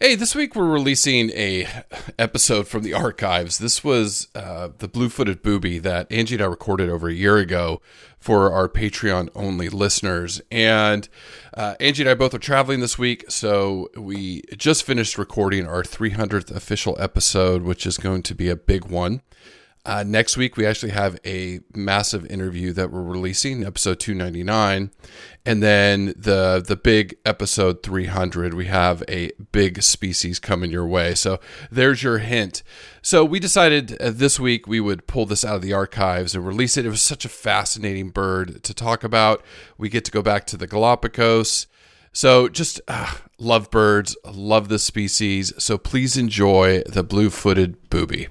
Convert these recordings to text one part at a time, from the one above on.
Hey, this week we're releasing a episode from the archives. This was uh, the blue-footed booby that Angie and I recorded over a year ago for our Patreon only listeners. And uh, Angie and I both are traveling this week, so we just finished recording our 300th official episode, which is going to be a big one. Uh, next week, we actually have a massive interview that we're releasing, episode 299. And then the the big episode 300, we have a big species coming your way. So there's your hint. So we decided uh, this week we would pull this out of the archives and release it. It was such a fascinating bird to talk about. We get to go back to the Galapagos. So just uh, love birds, love the species. So please enjoy the blue footed booby.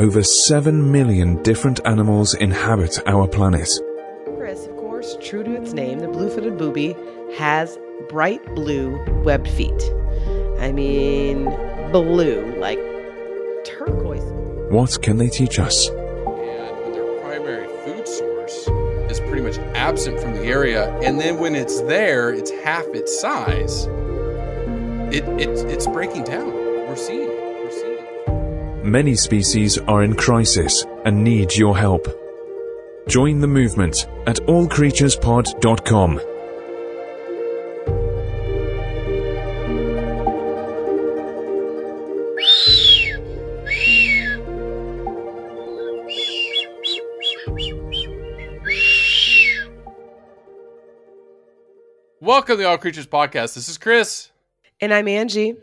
Over 7 million different animals inhabit our planet. Chris, of course, true to its name, the blue footed booby has bright blue webbed feet. I mean, blue, like turquoise. What can they teach us? And their primary food source is pretty much absent from the area. And then when it's there, it's half its size. It, it, it's breaking down. We're seeing it. We're seeing it. Many species are in crisis and need your help. Join the movement at allcreaturespod.com. Welcome to the All Creatures Podcast. This is Chris. And I'm Angie.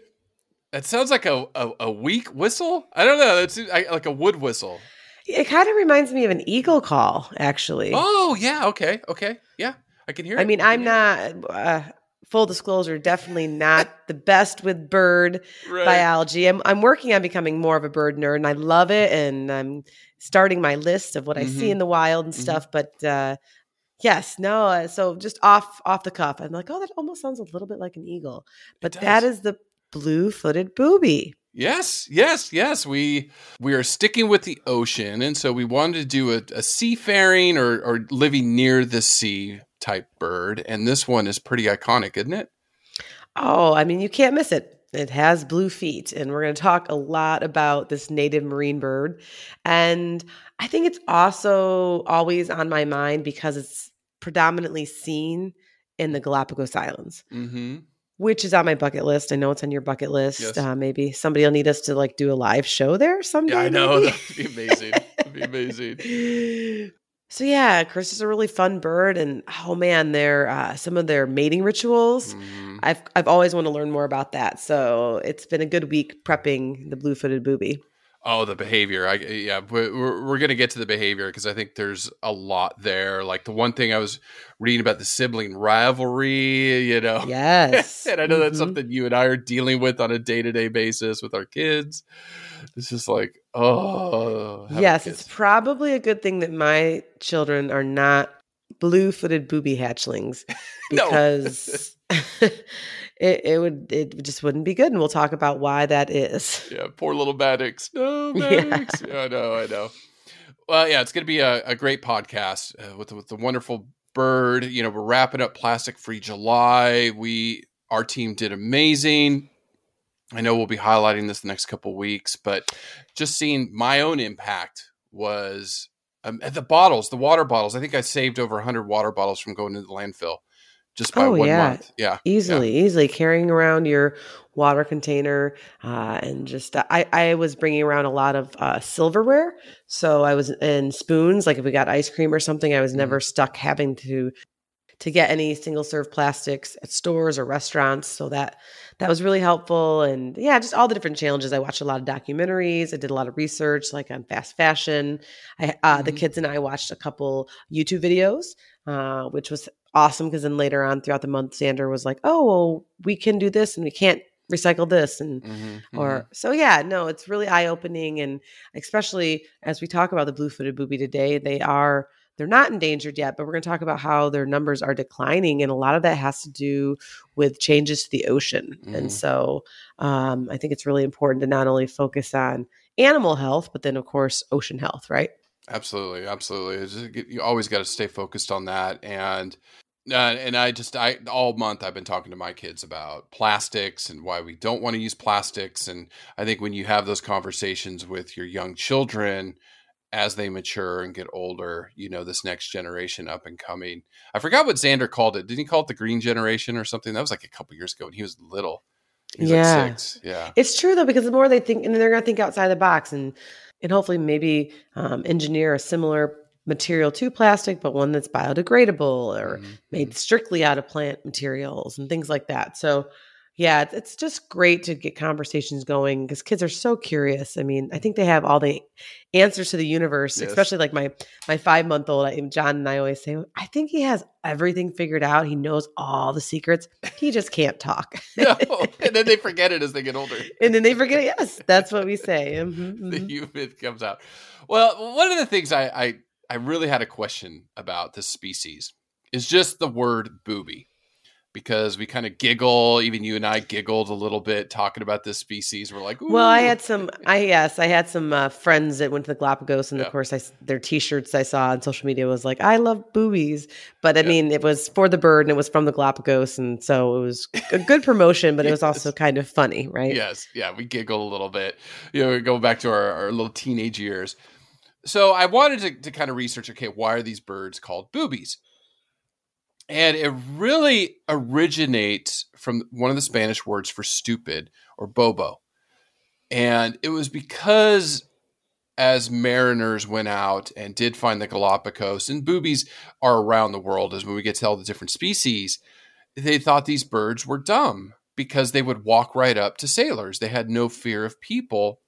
That sounds like a, a, a weak whistle. I don't know. That's like a wood whistle. It kind of reminds me of an eagle call, actually. Oh, yeah. Okay. Okay. Yeah. I can hear it. I mean, can I'm not, uh, full disclosure, definitely not the best with bird Right. biology. I'm, I'm working on becoming more of a bird nerd and I love it. And I'm starting my list of what I see Mhm. in the wild and Mhm. stuff. But, uh, yes, no. Uh, so just off, off the cuff, I'm like, oh, that almost sounds a little bit like an eagle. But that is the blue footed booby. Yes, yes, yes. We we are sticking with the ocean, and so we wanted to do a, a seafaring or or living near the sea type bird, and this one is pretty iconic, isn't it? Oh, I mean, you can't miss it. It has blue feet. And we're going to talk a lot about this native marine bird. And I think it's also always on my mind because it's predominantly seen in the Galapagos Islands, Mm-hmm. Which is on my bucket list. I know it's on your bucket list. Yes. Uh, maybe somebody will need us to like do a live show there someday. Yeah, I know that'd be amazing. that'd be amazing. So yeah, Chris is a really fun bird, and oh man, their uh, some of their mating rituals. Mhm. I've I've always wanted to learn more about that. So it's been a good week prepping the blue footed booby. Oh, the behavior. I yeah, we're we're gonna get to the behavior because I think there's a lot there. Like the one thing I was reading about the sibling rivalry, you know. Yes, and I know that's Mhm. something you and I are dealing with on a day to day basis with our kids. It's just like, oh, Yes, it's probably a good thing that my children are not blue footed booby hatchlings because it, it would it just wouldn't be good, and we'll talk about why that is. yeah, poor little Maddox. No, Yeah. Maddox. Yeah. I know, I know. Well, yeah, it's going to be a, a great podcast uh, with with the wonderful bird. You know, we're wrapping up Plastic Free July. We our team did amazing. I know we'll be highlighting this the next couple weeks, but just seeing my own impact was um, the bottles, the water bottles. I think I saved over 100 water bottles from going to the landfill just by Oh, one yeah. month. Yeah. easily easily carrying around your water container uh, and just I, I was bringing around a lot of uh, silverware so i was in spoons like if we got ice cream or something i was Mm-hmm. never stuck having to to get any single serve plastics at stores or restaurants. So that that was really helpful. And yeah, just all the different challenges. I watched a lot of documentaries. I did a lot of research, like on fast fashion. I, uh, mm-hmm. The kids and I watched a couple YouTube videos, uh, which was awesome because then later on throughout the month, Xander was like, "Oh, well, we can do this and we can't recycle this and mm-hmm, or mm-hmm. so yeah no it's really eye opening and especially as we talk about the blue footed booby today they are they're not endangered yet but we're going to talk about how their numbers are declining and a lot of that has to do with changes to the ocean mm-hmm. and so um, i think it's really important to not only focus on animal health but then of course ocean health right absolutely absolutely just, you always got to stay focused on that and uh, and I just I all month I've been talking to my kids about plastics and why we don't want to use plastics and I think when you have those conversations with your young children as they mature and get older, you know, this next generation up and coming. I forgot what Xander called it. Didn't he call it the green generation or something? That was like a couple years ago when he was little. He was yeah. Like yeah. It's true though, because the more they think and they're gonna think outside the box and and hopefully maybe um, engineer a similar material to plastic, but one that's biodegradable or mm-hmm. made strictly out of plant materials and things like that. So, yeah, it's just great to get conversations going because kids are so curious. I mean, I think they have all the answers to the universe, yes. especially like my my five month old John and I always say, I think he has everything figured out. He knows all the secrets. He just can't talk. no, and then they forget it as they get older. and then they forget. It. Yes, that's what we say. Mm-hmm, mm-hmm. The human comes out. Well, one of the things I, I I really had a question about this species is just the word booby because we kind of giggle even you and i giggled a little bit talking about this species we're like Ooh. well i had some i yes i had some uh, friends that went to the galapagos and yeah. of course I, their t-shirts i saw on social media was like i love boobies but i yeah. mean it was for the bird and it was from the galapagos and so it was a good promotion but yes. it was also kind of funny right yes yeah we giggle a little bit you know go back to our, our little teenage years so I wanted to, to kind of research okay, why are these birds called boobies? And it really originates from one of the Spanish words for stupid or bobo. And it was because as mariners went out and did find the Galapagos, and boobies are around the world as when we get to all the different species, they thought these birds were dumb because they would walk right up to sailors. They had no fear of people.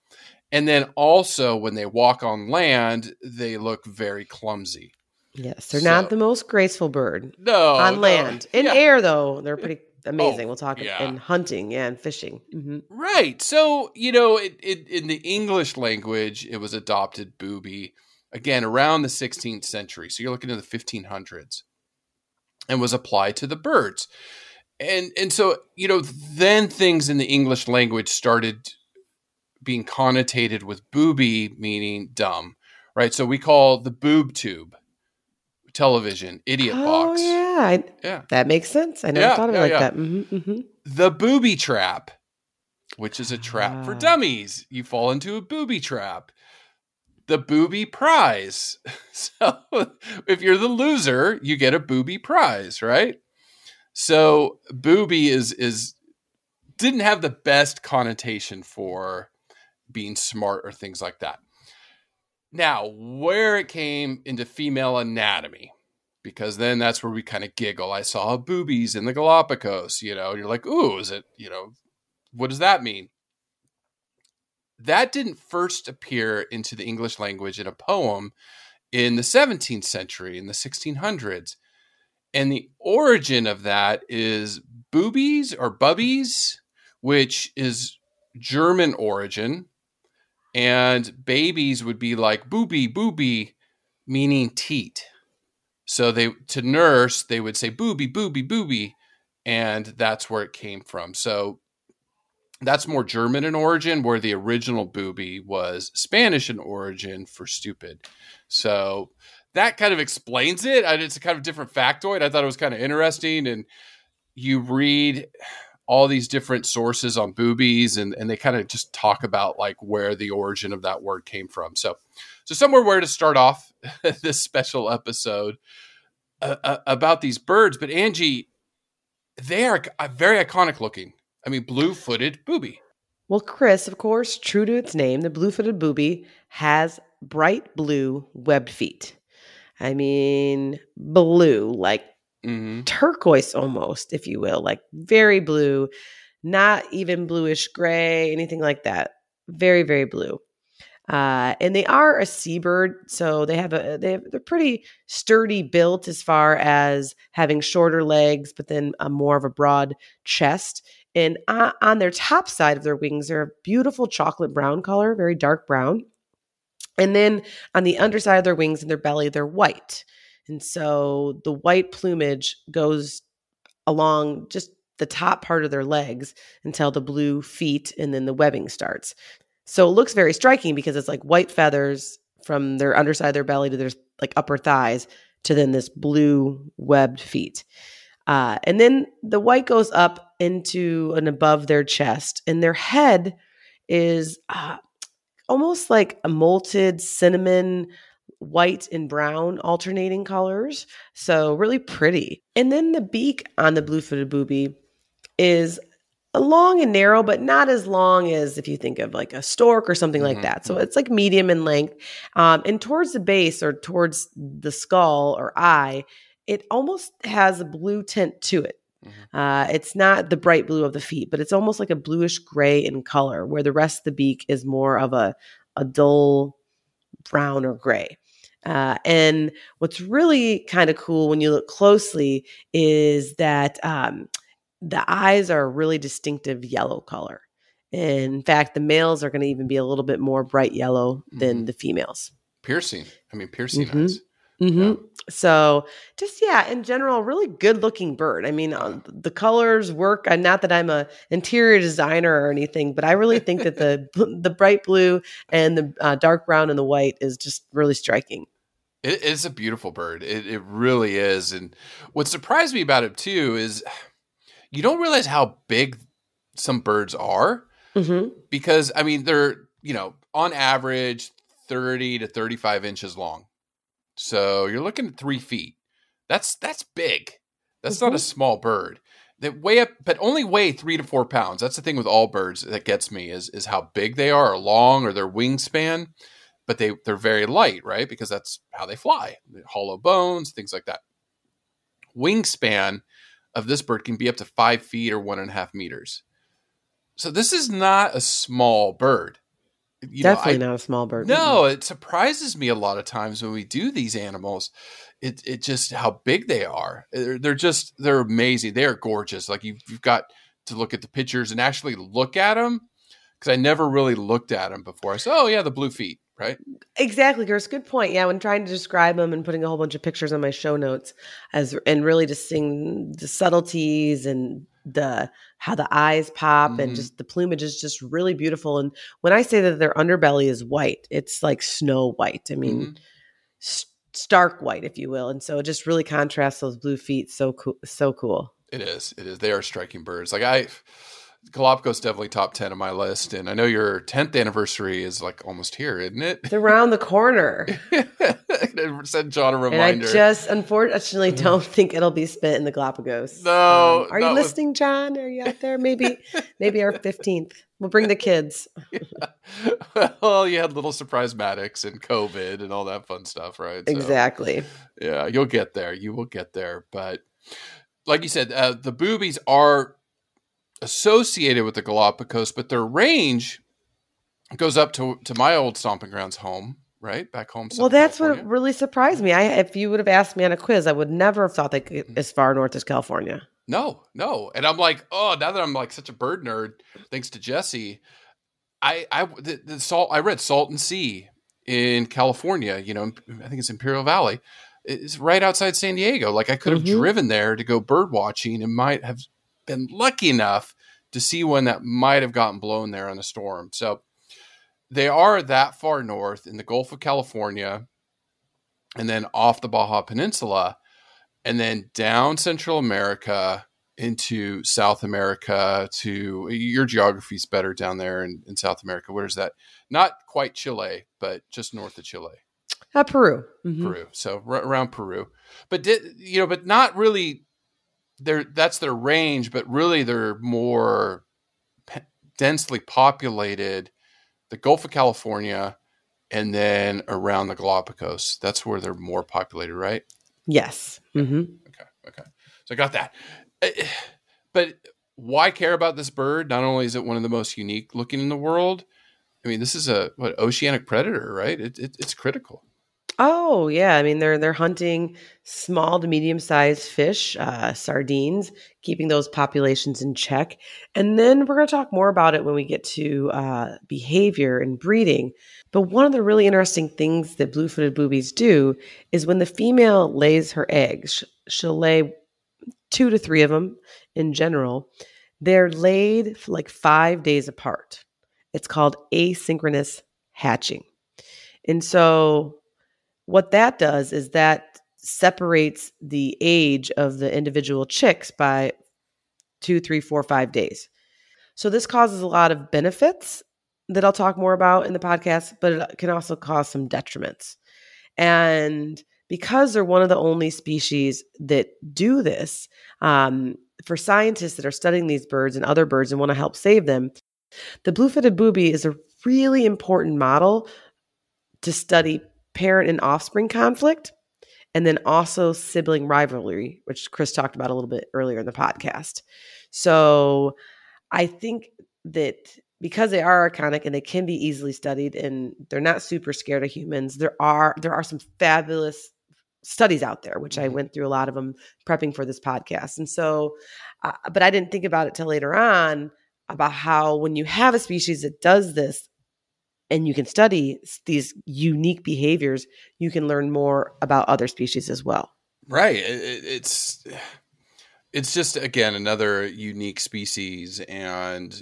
And then also when they walk on land, they look very clumsy. Yes, they're so, not the most graceful bird. No, on no. land. In yeah. air, though, they're pretty amazing. Oh, we'll talk yeah. in hunting, yeah, and fishing. Mm-hmm. Right. So you know, it, it, in the English language, it was adopted booby again around the 16th century. So you're looking at the 1500s, and was applied to the birds. And and so you know, then things in the English language started being connotated with booby meaning dumb, right? So we call the boob tube television idiot oh, box. Yeah, I, yeah, that makes sense. I never yeah, thought of it like yeah. that. Mm-hmm, mm-hmm. The booby trap, which is a trap ah. for dummies. You fall into a booby trap. The booby prize. So if you're the loser, you get a booby prize, right? So booby is is didn't have the best connotation for being smart or things like that. Now, where it came into female anatomy, because then that's where we kind of giggle. I saw boobies in the Galapagos, you know, you're like, ooh, is it, you know, what does that mean? That didn't first appear into the English language in a poem in the 17th century, in the 1600s. And the origin of that is boobies or bubbies, which is German origin and babies would be like booby booby meaning teat. So they to nurse they would say booby booby booby and that's where it came from. So that's more german in origin where the original booby was spanish in origin for stupid. So that kind of explains it. It's a kind of different factoid. I thought it was kind of interesting. And you read all these different sources on boobies and, and they kind of just talk about like where the origin of that word came from. So so somewhere where to start off this special episode uh, uh, about these birds. But angie they are very iconic looking. I mean blue-footed booby. Well chris of course true to its name the blue-footed booby has bright blue webbed feet. I mean blue like Mm-hmm. turquoise almost, if you will, like very blue, not even bluish gray, anything like that. Very, very blue. Uh, and they are a seabird, so they have a they have, they're pretty sturdy built as far as having shorter legs, but then a more of a broad chest. And on, on their top side of their wings, they're a beautiful chocolate brown color, very dark brown. And then on the underside of their wings and their belly, they're white. And so the white plumage goes along just the top part of their legs until the blue feet and then the webbing starts. So it looks very striking because it's like white feathers from their underside of their belly to their like upper thighs to then this blue webbed feet. Uh, and then the white goes up into and above their chest, and their head is uh, almost like a molted cinnamon white and brown alternating colors. So really pretty. And then the beak on the blue-footed booby is long and narrow, but not as long as if you think of like a stork or something Mhm, like that. So it's like medium in length. Um, and towards the base or towards the skull or eye, it almost has a blue tint to it. Mhm. Uh, it's not the bright blue of the feet, but it's almost like a bluish gray in color, where the rest of the beak is more of a, a dull brown or gray. Uh, and what's really kind of cool when you look closely is that um, the eyes are a really distinctive yellow color. In fact, the males are going to even be a little bit more bright yellow than Mhm. the females. Piercing. I mean, piercing Mhm. eyes. Hmm Yeah. So, just yeah, in general, really good looking bird. I mean, uh, the colors work. And not that I'm a interior designer or anything, but I really think that the the bright blue and the uh, dark brown and the white is just really striking. It is a beautiful bird. It, it really is. And what surprised me about it too is you don't realize how big some birds are hmm because, I mean, they're, you know, on average 30 to 35 inches long. So you're looking at three feet. That's that's big. That's not a Mhm. small bird. That weigh up, but only weigh three to four pounds. That's the thing with all birds that gets me is is how big they are, or long, or their wingspan. But they they're very light, right? Because that's how they fly. Hollow bones, things like that. Wingspan of this bird can be up to five feet or one and a half meters. So this is not a small bird. You know, I- Definitely not a small bird. no, it surprises me a lot of times when we do these animals. It it just how big they are. They're, they're just they're amazing. They are gorgeous. Like you've, you've got to look at the pictures and actually look at them because I never really looked at them before. I said, oh yeah, the blue feet, right? Exactly, Chris. Good point. Yeah, when trying to describe them and putting a whole bunch of pictures on my show notes, as and really just seeing the subtleties and the how the eyes pop Mhm. and just the plumage is just really beautiful. And when I say that their underbelly is white, it's like snow white. I mean, Mhm. s- stark white, if you will. And so it just really contrasts those blue feet. So cool. So cool. It is. It is. They are striking birds. Like I, Galapagos definitely top ten on my list, and I know your tenth anniversary is like almost here, isn't it? It's around the corner. Send John a And reminder. I just unfortunately don't think it'll be spent in the Galapagos. No, Um, are you listening, John? Are you out there? Maybe, maybe our fifteenth. We'll bring the kids. well, you had little surprise Maddox and COVID and all that fun stuff, right? So, Exactly. yeah, you'll get there. You will get there. But like you said, uh, the boobies are associated with the Galapagos, but their range goes up to to my old stomping grounds home, right back home. Well, that's what really surprised me. I, if you would have asked me on a quiz, I would never have thought they could Mm-hmm. as far north as California. No, no. And I'm like, oh, now that I'm like such a bird nerd, thanks to Jesse, I I the, the salt I read Salton Sea in California. You know, I think it's Imperial Valley. It's right outside San Diego. Like I could have Mhm. driven there to go bird watching and might have been lucky enough to see one that might have gotten blown there in a storm. So they are that far north in the Gulf of California, and then off the Baja Peninsula and then down Central America into South America to your geography's better down there in, in South America. Where's that? Not quite Chile, but just north of Chile, Uh, Peru. Mhm. Peru. So r- around Peru, but did, you know, but not really. They're that's their range, but really they're more pe- densely populated. The Gulf of California, and then around the Galapagos. That's where they're more populated, right? Yes. Mm-hmm. Okay. Okay. So I got that. Eh, but why care about this bird? Not only is it one of the most unique looking in the world, I mean, this is a what oceanic predator, right? It, it, it's critical. Oh yeah, I mean they're they're hunting small to medium sized fish, uh, sardines, keeping those populations in check. And then we're going to talk more about it when we get to uh, behavior and breeding. But one of the really interesting things that blue footed boobies do is when the female lays her eggs, she'll lay two to three of them in general. They're laid like five days apart. It's called asynchronous hatching. And so what that does is that separates the age of the individual chicks by two, three, four, five days. So this causes a lot of benefits that I'll talk more about in the podcast, but it can also cause some detriments. And because they're one of the only species that do this, um, for scientists that are studying these birds and other birds and want to help save them, the blue footed booby is a really important model to study parent and offspring conflict, and then also sibling rivalry, which Chris talked about a little bit earlier in the podcast. So I think that because they are iconic and they can be easily studied and they're not super scared of humans, there are there are some fabulous studies out there, which I Mm-hmm. went through a lot of them prepping for this podcast. And so, uh, but I didn't think about it till later on about how when you have a species that does this and you can study these unique behaviors, you can learn more about other species as well. Right. It, it- it's it's just again another unique species, and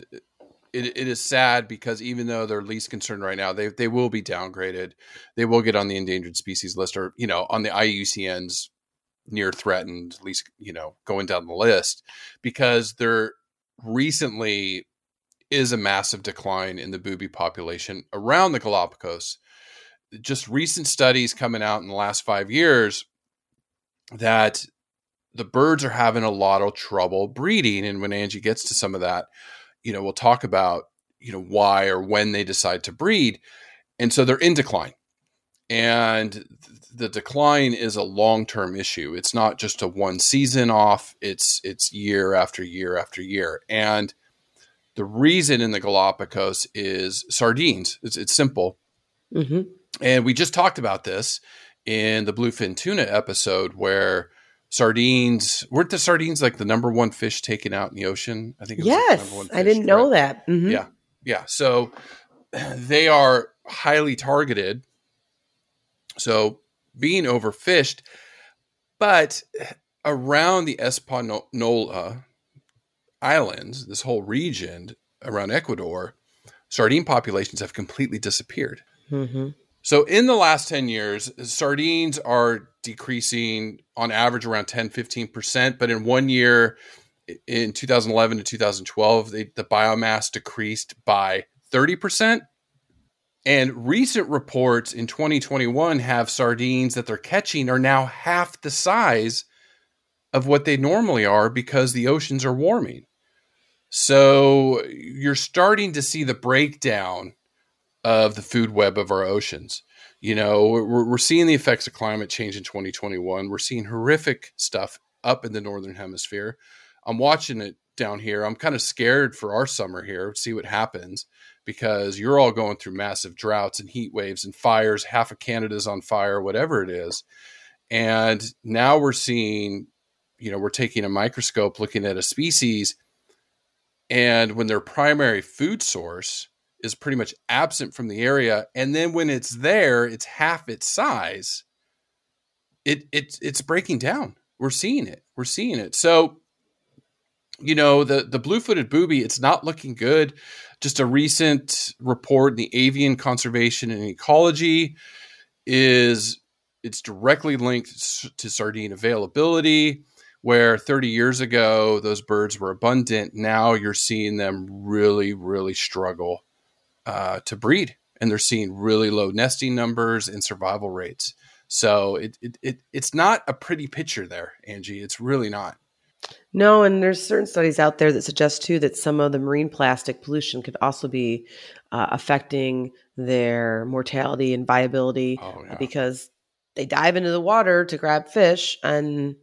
it, it is sad because even though they're least concerned right now, they they will be downgraded. They will get on the endangered species list, or you know, on the IUCN's near threatened, least you know, going down the list because they're recently is a massive decline in the booby population around the Galapagos. Just recent studies coming out in the last five years that the birds are having a lot of trouble breeding. And when Angie gets to some of that, you know, we'll talk about, you know, why or when they decide to breed. And so they're in decline. And the decline is a long-term issue. It's not just a one season off, it's it's year after year after year. And the reason in the Galapagos is sardines. It's, it's simple. hmm And we just talked about this in the bluefin tuna episode where sardines weren't the sardines like the number one fish taken out in the ocean? I think it was like the Yes, number one I didn't know correct? that. Mhm. Yeah. Yeah. So they are highly targeted. So being overfished, but around the Espanola Islands, this whole region around Ecuador, sardine populations have completely disappeared. Mhm. So in the last 10 years, sardines are decreasing on average around 10, 15%. But in one year, in 2011 to 2012, they, the biomass decreased by 30%. And recent reports in 2021 have sardines that they're catching are now half the size of what they normally are because the oceans are warming. So you're starting to see the breakdown of the food web of our oceans. You know, we're, we're seeing the effects of climate change in 2021. We're seeing horrific stuff up in the northern hemisphere. I'm watching it down here. I'm kind of scared for our summer here, see what happens because you're all going through massive droughts and heat waves and fires. Half of Canada's on fire, whatever it is. And now we're seeing, you know, we're taking a microscope looking at a species, and when their primary food source is pretty much absent from the area, and then when it's there, it's half its size. It it's it's breaking down. We're seeing it. We're seeing it. So, you know, the the blue-footed booby, it's not looking good. Just a recent report in the Avian Conservation and Ecology is it's directly linked to sardine availability where 30 years ago those birds were abundant now you're seeing them really really struggle uh, to breed and they're seeing really low nesting numbers and survival rates. So it, it, it it's not a pretty picture there angie it's really not. No, and there's certain studies out there that suggest too that some of the marine plastic pollution could also be uh, affecting their mortality and viability oh uh, because they dive into the water to grab fish and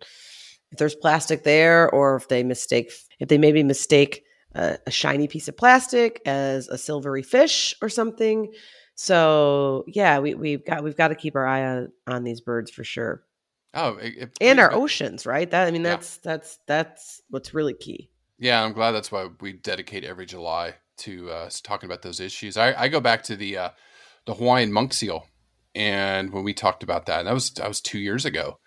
if there's plastic there, or if they mistake if they maybe mistake a, a shiny piece of plastic as a silvery fish or something. So yeah, we we've got we've got to keep our eye on on these birds for sure. Oh, it, it, And our it- oceans, right? That I mean, Yeah. that's that's that's what's really key. Yeah, I'm glad that's why we dedicate every July to uh, talking about those issues. I, I go back to the uh, the Hawaiian monk seal, and when we talked about that, and that was that was two years ago,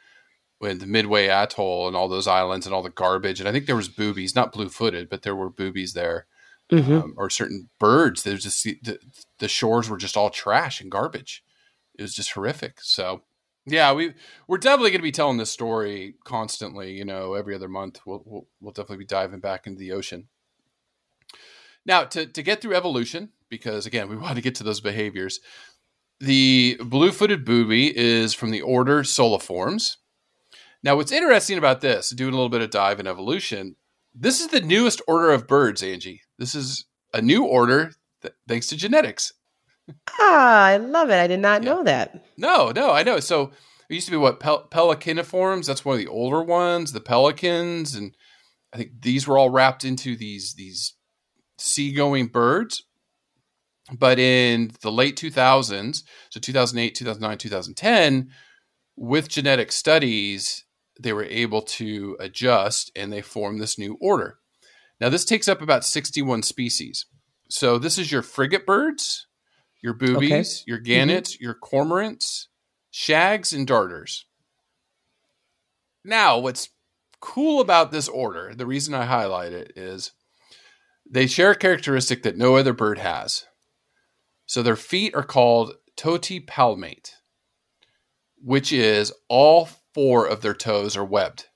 when the Midway Atoll and all those islands and all the garbage, and I think there was boobies, not blue footed, but there were boobies there, Mhm. um, or certain birds. There's just the, the the shores were just all trash and garbage. It was just horrific. So. Yeah, we we're definitely going to be telling this story constantly. You know, every other month we'll, we'll we'll definitely be diving back into the ocean. Now, to to get through evolution, because again, we want to get to those behaviors. The blue-footed booby is from the order Suliformes. Now, what's interesting about this, doing a little bit of dive in evolution, this is the newest order of birds, Angie. This is a new order th- thanks to genetics. Ah, I love it. I did not Yeah. know that. No, no, I know. So it used to be what pel- pelecaniformes. That's one of the older ones, the pelicans, and I think these were all wrapped into these these seagoing birds. But in the late 2000s, so 2008, 2009, 2010, with genetic studies, they were able to adjust and they formed this new order. Now, this takes up about 61 species. So this is your frigate birds, your boobies, your mm-hmm. gannets, your cormorants, shags, and darters. Now, what's cool about this order, the reason I highlight it is they share a characteristic that no other bird has. So their feet are called totipalmate, which is all four of their toes are webbed.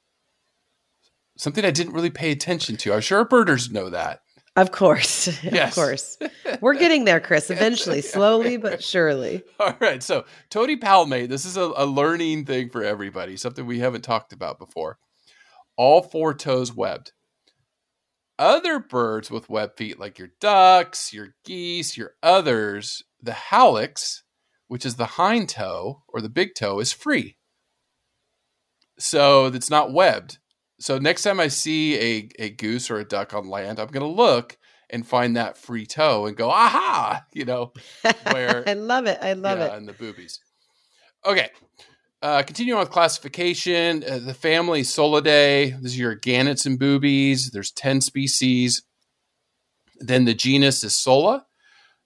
Something I didn't really pay attention to. I'm sure birders know that. Of course. Yes. of course. We're getting there, Chris, eventually, slowly but surely. All right. So, Totipalmate, this is a, a learning thing for everybody, something we haven't talked about before. All four toes webbed. Other birds with webbed feet, like your ducks, your geese, your others, the hallux, which is the hind toe or the big toe, is free. So, it's not webbed. So, next time I see a, a goose or a duck on land, I'm going to look and find that free toe and go, aha, you know, where I love it. I love yeah, it. and the boobies. Okay. Uh, continue on with classification. Uh, the family Sulidae. These are your gannets and boobies. There's 10 species. Then the genus is Sula,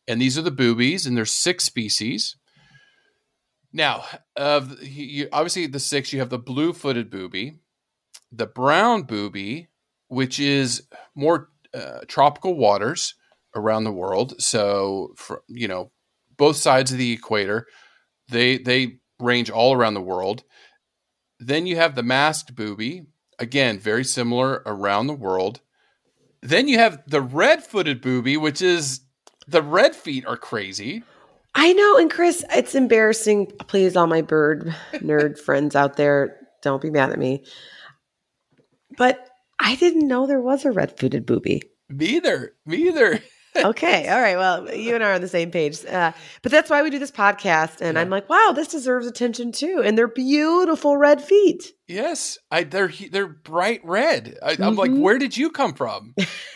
and these are the boobies, and there's six species. Now, you, you- obviously the six, you have the blue-footed booby, the brown booby, which is more uh, tropical waters around the world. So, for, you know, both sides of the equator, they they range all around the world. Then you have the masked booby, again very similar around the world. Then you have the red-footed booby, which is the red feet are crazy. I know. And Chris, it's embarrassing. Please, all my bird nerd friends out there, don't be mad at me. But I didn't know there was a red footed booby. Me either. Me either. Okay. All right. Well, you and I are on the same page. Uh, but that's why we do this podcast. And I'm like, wow, this deserves attention too. And they're beautiful red feet. Yes, I they're they're bright red. I, I'm like, Mhm. where did you come from?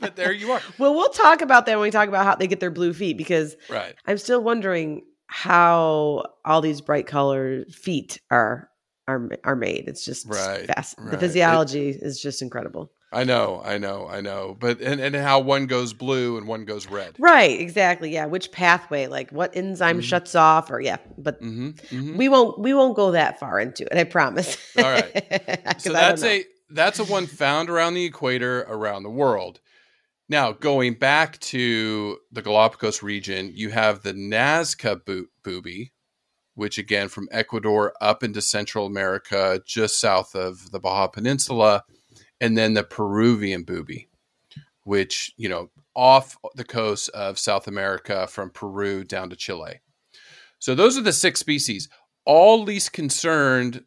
but there you are. Well, we'll talk about that when we talk about how they get their blue feet because Right. I'm still wondering how all these bright colored feet are are are made. It's just Right, fast. right. The physiology is just incredible. I know, I know, I know. But and, and how one goes blue and one goes red. Right, exactly. Yeah, which pathway, like what enzyme Mhm. shuts off or yeah, but hmm hmm we won't we won't go that far into it, I promise. All right. So that's a that's a one found around the equator around the world. Now, going back to the Galapagos region, you have the Nazca bo- booby, which again from Ecuador up into Central America, just south of the Baja Peninsula, and then the Peruvian booby, which, you know, off the coast of South America from Peru down to Chile. So those are the six species, all least concerned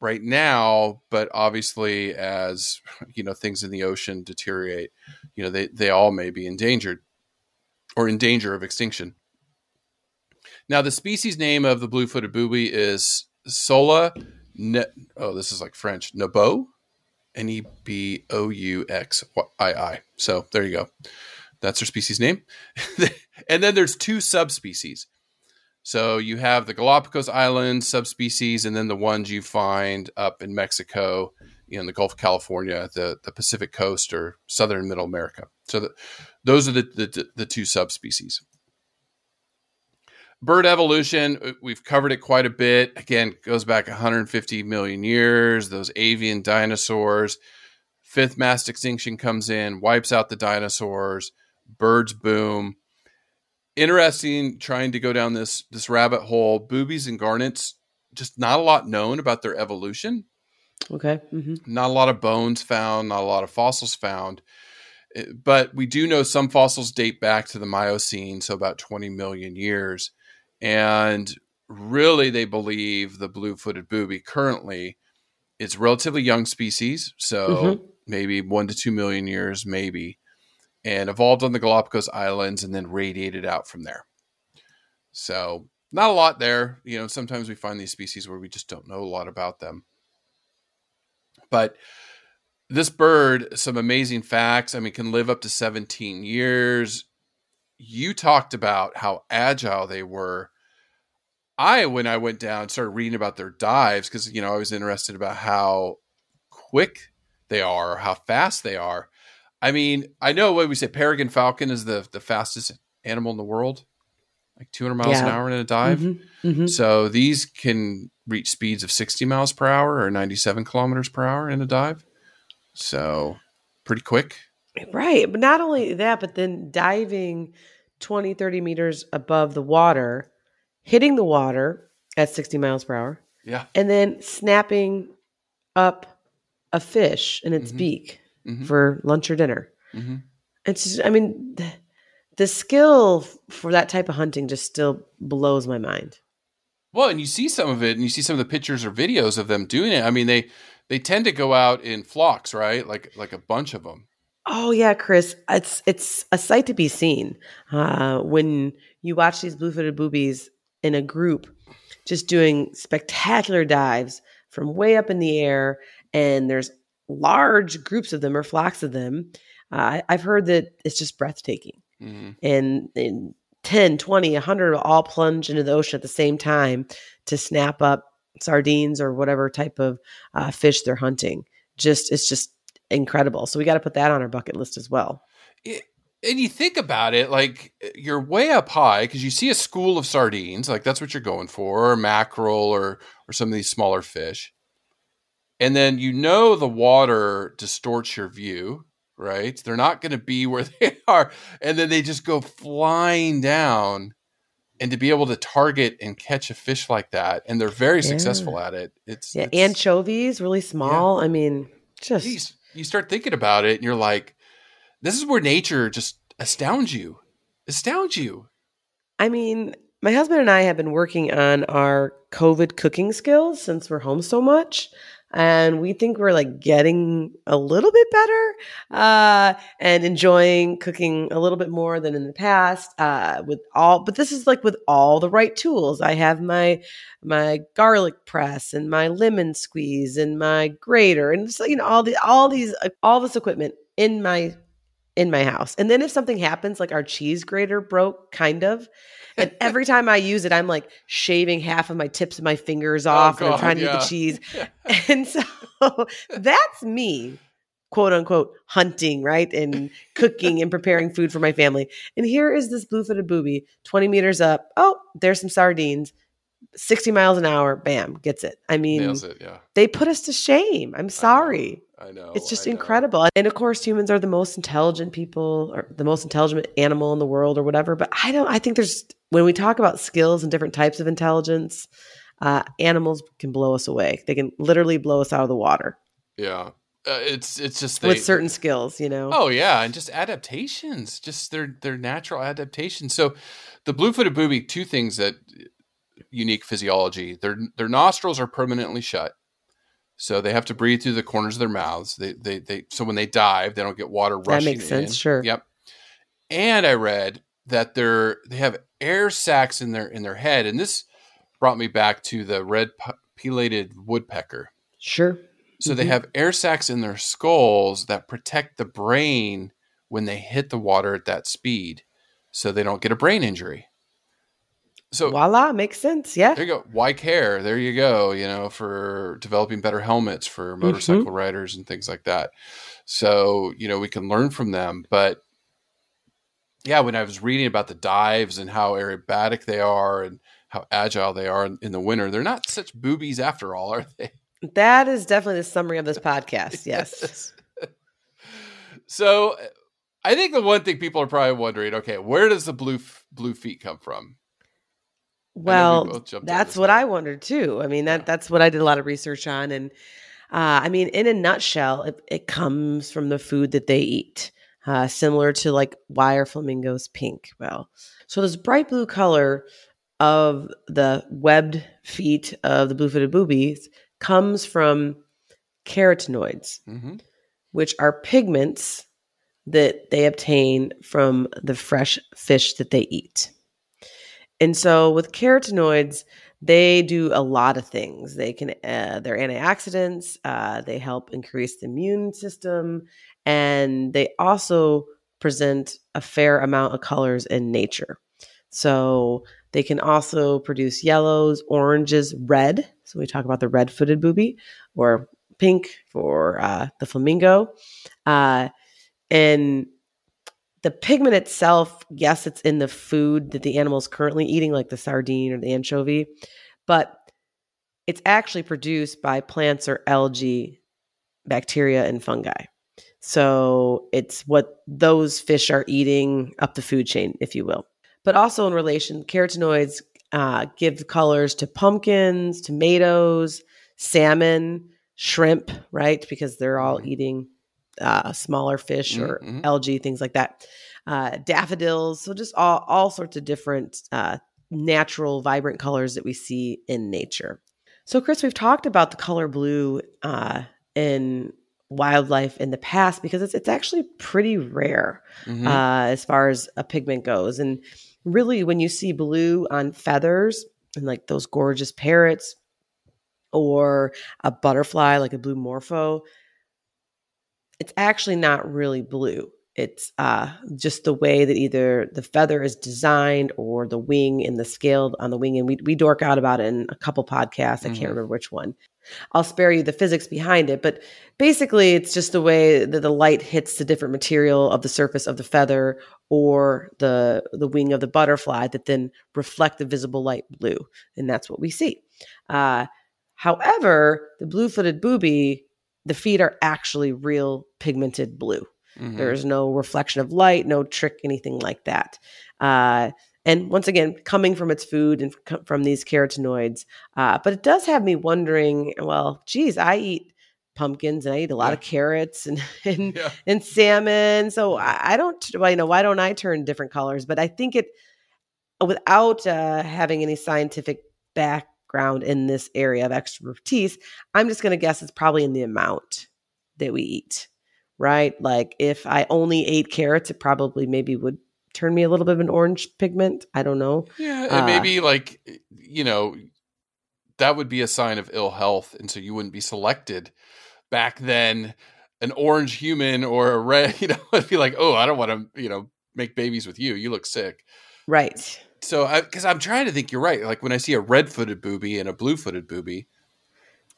right now, but obviously as you know things in the ocean deteriorate, you know they they all may be endangered or in danger of extinction. Now the species name of the blue-footed booby is Sula Ne- oh, this is like French. Nebo, N E B O U X I I. So there you go. That's their species name. and then there's two subspecies. So you have the Galapagos Islands subspecies, and then the ones you find up in Mexico, you know, in the Gulf of California, the, the Pacific coast, or southern Middle America. So the, those are the, the, the two subspecies. Bird evolution, uh, we've covered it quite a bit. Again, goes back 150 million years. Those avian dinosaurs. Fifth mass extinction comes in, wipes out the dinosaurs. Birds boom. Interesting trying to go down this this rabbit hole. Boobies and gannets, just not a lot known about their evolution. Okay. Mm-hmm. Not a lot of bones found, not a lot of fossils found. Eh, but we do know some fossils date back to the Miocene, so about 20 million years. And really, they believe the blue footed booby currently it's relatively young species, so mm-hmm. maybe one to two million years, maybe, and evolved on the Galapagos Islands and then radiated out from there. So not a lot there. You know, sometimes we find these species where we just don't know a lot about them. But this bird, some amazing facts. I mean, can live up to 17 years. You talked about how agile they were I, when I went down, started reading about their dives because, you know, I was interested about how quick they are, how fast they are. I mean, I know what we say peregrine falcon is the, the fastest animal in the world, like 200 miles yeah. an hour in a dive. Mm-hmm. Mm-hmm. So these can reach speeds of 60 miles per hour or 97 kilometers per hour in a dive. So pretty quick. Right. But not only that, but then diving 20, 30 meters above the water hitting the water at 60 miles per hour. Yeah. And then snapping up a fish in its mm-hmm. beak mm-hmm. for lunch or dinner. Mm-hmm. It's just, I mean, the, the skill for that type of hunting just still blows my mind. Well, and you see some of it, and you see some of the pictures or videos of them doing it. I mean, they they tend to go out in flocks, right? Like like a bunch of them. Oh yeah, Chris, it's it's a sight to be seen uh, when you watch these blue-footed boobies in a group just doing spectacular dives from way up in the air and there's large groups of them or flocks of them. Uh, i've heard that it's just breathtaking. Mm-hmm. and, and 10 20 100 all plunge into the ocean at the same time to snap up sardines or whatever type of uh, fish they're hunting. Just it's just incredible so we got to put that on our bucket list as well it, and you think about it, like you're way up high because you see a school of sardines, like that's what you're going for, or mackerel, or or some of these smaller fish, and then you know the water distorts your view, right? They're not going to be where they are, and then they just go flying down, and to be able to target and catch a fish like that, and they're very yeah. successful at it. It's yeah, it's, anchovies, really small. Yeah. I mean, just Jeez, you start thinking about it, and you're like this is where nature just astounds you. Astounds you. I mean, my husband and I have been working on our COVID cooking skills since we're home so much. And we think we're like getting a little bit better uh, and enjoying cooking a little bit more than in the past. Uh, with all, but this is like with all the right tools. I have my my garlic press and my lemon squeeze and my grater and so, you know all the all these all this equipment in my in my house. And then if something happens, like our cheese grater broke, kind of. And every time I use it, I'm like shaving half of my tips of my fingers oh, off oh, God, and I'm trying to yeah. eat the cheese. and so that's me, quote unquote, hunting, right? And cooking and preparing food for my family. And here is this blue footed booby, 20 meters up. Oh, there's some sardines. 60 miles an hour, bam, gets it. I mean, it, yeah. they put us to shame. I'm sorry. I know. It's just incredible. And of course, humans are the most intelligent people or the most intelligent animal in the world or whatever. But I don't, I think there's, when we talk about skills and different types of intelligence, uh, animals can blow us away. They can literally blow us out of the water. Yeah. Uh, it's it's just they, with certain skills, you know. Oh yeah, and just adaptations, just their their natural adaptations. So, the blue-footed booby, two things that unique physiology. Their their nostrils are permanently shut. So they have to breathe through the corners of their mouths. They, they, they, so when they dive, they don't get water rushing. That makes sense. In. Sure. Yep. And I read that they're they have air sacs in their in their head, and this brought me back to the red pileated woodpecker. Sure. So they Mhm. have air sacs in their skulls that protect the brain when they hit the water at that speed, so they don't get a brain injury. So Voila, makes sense. Yeah. there you go. Why care? There you go. You know, for developing better helmets for Mm-hmm. motorcycle riders and things like that. So you know we can learn from them. But yeah, when I was reading about the dives and how aerobatic they are and how agile they are in, in the winter, they're not such boobies after all, are they? That is definitely the summary of this podcast. Yes. so I think the one thing people are probably wondering, okay, where does the blue blue feet come from? We Well, on that's what. I wondered too. I mean, that Yeah. that's what I did a lot of research on, and uh, I mean, in a nutshell, it, it comes from the food that they eat, uh, similar to like why are flamingos pink? Well, so this bright blue color of the webbed feet of the blue-footed boobies comes from carotenoids, hmm which are pigments that they obtain from the fresh fish that they eat. And so with carotenoids, they do a lot of things. They can uh, they're antioxidants. Uh, they help increase the immune system, and they also present a fair amount of colors in nature. So they can also produce yellows, oranges, red. So we talk about the red-footed booby, or pink for uh, the flamingo, uh, and the pigment itself, yes, it's in the food that the animal is currently eating, like the sardine or the anchovy, but it's actually produced by plants or algae, bacteria, and fungi. So it's what those fish are eating up the food chain, if you will. But also in relation, carotenoids uh, give colors to pumpkins, tomatoes, salmon, shrimp, right? Because they're all Mhm. eating uh, smaller fish or Mhm. algae, things like that. Uh, daffodils, so just all all sorts of different uh, natural, vibrant colors that we see in nature. So, Chris, we've talked about the color blue uh, in wildlife in the past because it's it's actually pretty rare Mhm. uh, as far as a pigment goes. And really, when you see blue on feathers and like those gorgeous parrots or a butterfly like a blue morpho, it's actually not really blue. It's uh, just the way that either the feather is designed or the wing and the scale on the wing. And we, we dork out about it in a couple podcasts. I Mhm. can't remember which one. I'll spare you the physics behind it. But basically, it's just the way that the light hits the different material of the surface of the feather or the, the wing of the butterfly that then reflect the visible light blue. And that's what we see. Uh, however, the blue footed booby, the feet are actually real pigmented blue. Mhm. There's no reflection of light, no trick, anything like that. Uh, and once again, coming from its food and from these carotenoids. Uh, but it does have me wondering well, geez, I eat pumpkins and I eat a lot Yeah. of carrots and, and, Yeah. and salmon. So I, I don't, well, you know, why don't I turn different colors? But I think it, without uh, having any scientific background in this area of expertise, I'm just going to guess it's probably in the amount that we eat, right? Like if I only ate carrots, it probably maybe would turn me a little bit of an orange pigment. I don't know. Yeah, and Uh, maybe like you know that would be a sign of ill health, and so you wouldn't be selected. Back then, an orange human or a red, you know, would be like, oh, I don't want to, you know, make babies with you. You look sick. Right. So, I because I'm trying to think, you're right. Like when I see a red-footed booby and a blue-footed booby,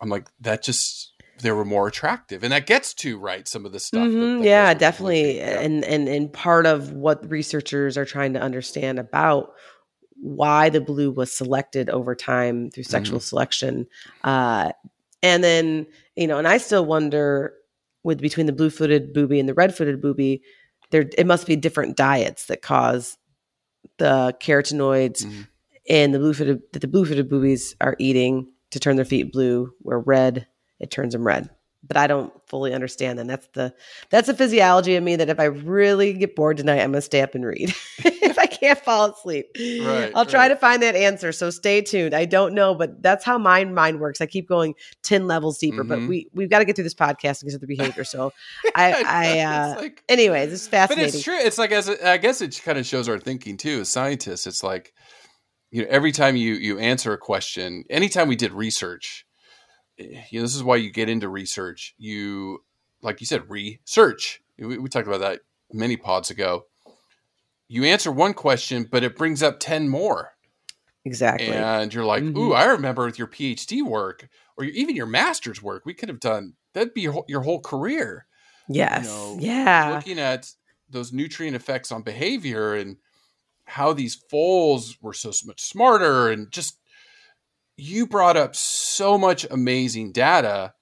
I'm like, that just they were more attractive, and that gets to right some of the stuff. that- Mhm, that yeah, goes with the blue definitely. Yeah. And and and part of what researchers are trying to understand about why the blue was selected over time through sexual Mm-hmm. selection, uh, and then you know, and I still wonder with between the blue-footed booby and the red-footed booby, there it must be different diets that cause the carotenoids Mhm. and the blue-footed that the blue-footed boobies are eating to turn their feet blue, where red it turns them red. But I don't fully understand, and that's the that's the physiology of me that if I really get bored tonight, I'm gonna stay up and read. if I can't fall asleep, Right, I'll try right. to find that answer. So stay tuned. I don't know, but that's how my mind works. I keep going ten levels deeper, but Mhm. we we've got to get through this podcast because of the behavior. So I, I uh, like- anyways, it's but fascinating. But it's true. It's like as a, I guess it kind of shows our thinking too as scientists. It's like you know every time you you answer a question, anytime we did research, you know, this is why you get into research. You, like you said, research. We, we talked about that many pods ago. You answer one question, but it brings up 10 more. Exactly. And you're like, Mhm. ooh, I remember with your PhD work or your, even your master's work, we could have done that'd be your whole, your whole career. yes. know, yeah. Looking at those nutrient effects on behavior and how these foals were so much smarter and just you brought up so much amazing data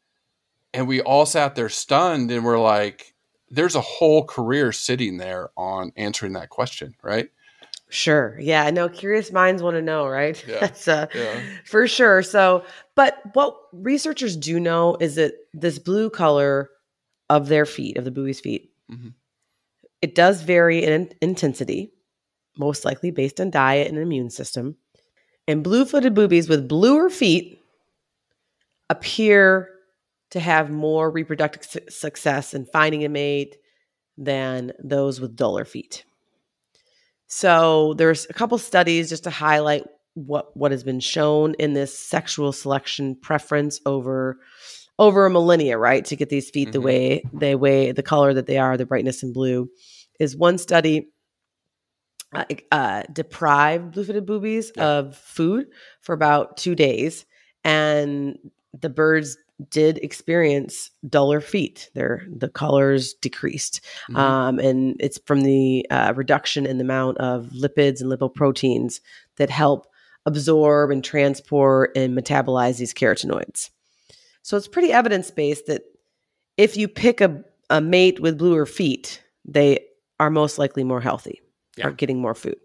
and we all sat there stunned and we're like there's a whole career sitting there on answering that question right Sure. Yeah. No, curious minds want to know, right? Yeah. That's uh, Yeah. for sure. So, but what researchers do know is that this blue color of their feet, of the booby's feet, Mhm. it does vary in intensity, most likely based on diet and immune system. And blue footed boobies with bluer feet appear to have more reproductive su- success in finding a mate than those with duller feet. So there's a couple studies just to highlight what what has been shown in this sexual selection preference over over a millennia, right? To get these feet the Mhm. way they way the color that they are, the brightness in blue, is one study uh, uh, deprived blue-footed boobies Yeah. of food for about two days, and the birds did experience duller feet. Their the colors decreased, Mhm. um, and it's from the uh, reduction in the amount of lipids and lipoproteins that help absorb and transport and metabolize these carotenoids. So it's pretty evidence based that if you pick a, a mate with bluer feet, they are most likely more healthy, Yeah. are getting more food.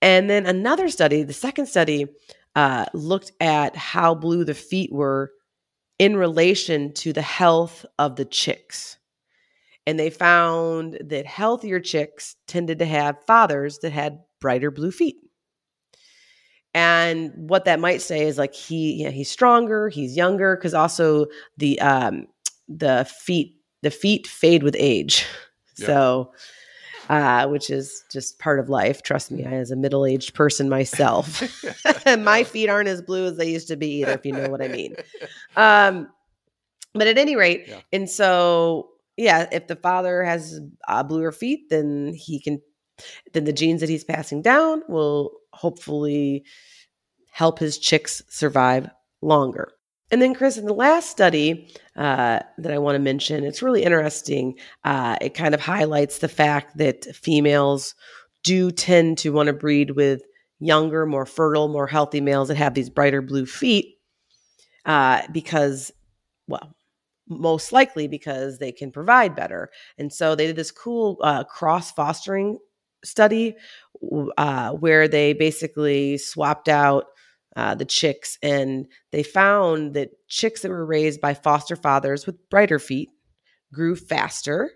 And then another study, the second study, uh, looked at how blue the feet were in relation to the health of the chicks. And they found that healthier chicks tended to have fathers that had brighter blue feet. And what that might say is like he yeah, he's stronger, he's younger, because also the um the feet the feet fade with age. Yeah. So uh, which is just part of life. Trust me, I as a middle aged person myself, my feet aren't as blue as they used to be either, if you know what I mean. Um, but at any rate, Yeah. and so yeah, if the father has uh, bluer feet, then he can, then the genes that he's passing down will hopefully help his chicks survive longer. And then, Chris, in the last study uh, that I want to mention, it's really interesting. Uh, it kind of highlights the fact that females do tend to want to breed with younger, more fertile, more healthy males that have these brighter blue feet uh, because, well, most likely because they can provide better. And so they did this cool uh, cross fostering study uh, where they basically swapped out uh, the chicks and they found that chicks that were raised by foster fathers with brighter feet grew faster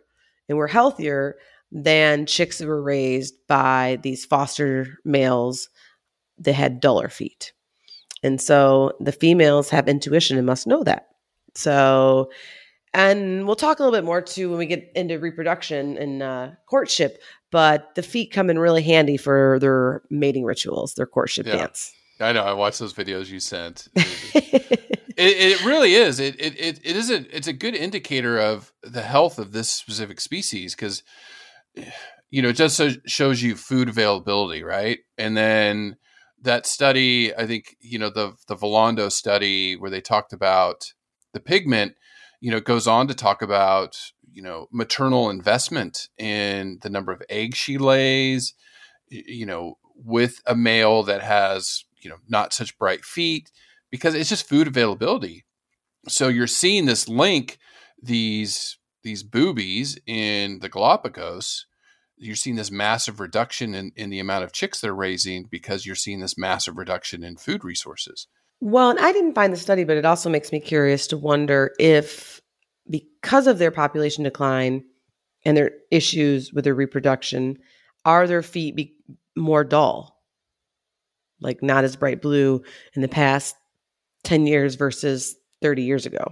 and were healthier than chicks that were raised by these foster males that had duller feet. And so the females have intuition and must know that. So, and we'll talk a little bit more too when we get into reproduction and uh, courtship. But the feet come in really handy for their mating rituals, their courtship Yeah. dance. I know. I watched those videos you sent. It, it really is. It, it it it is a it's a good indicator of the health of this specific species because you know it just so, shows you food availability, right? And then that study, I think you know the the Velando study where they talked about the pigment, you know, goes on to talk about you know maternal investment in the number of eggs she lays, you know, with a male that has you know not such bright feet because it's just food availability. So you're seeing this link these these boobies in the Galapagos. You're seeing this massive reduction in, in the amount of chicks they're raising because you're seeing this massive reduction in food resources. Well, and I didn't find the study, but it also makes me curious to wonder if, because of their population decline and their issues with their reproduction, are their feet be more dull, like not as bright blue in the past ten years versus thirty years ago?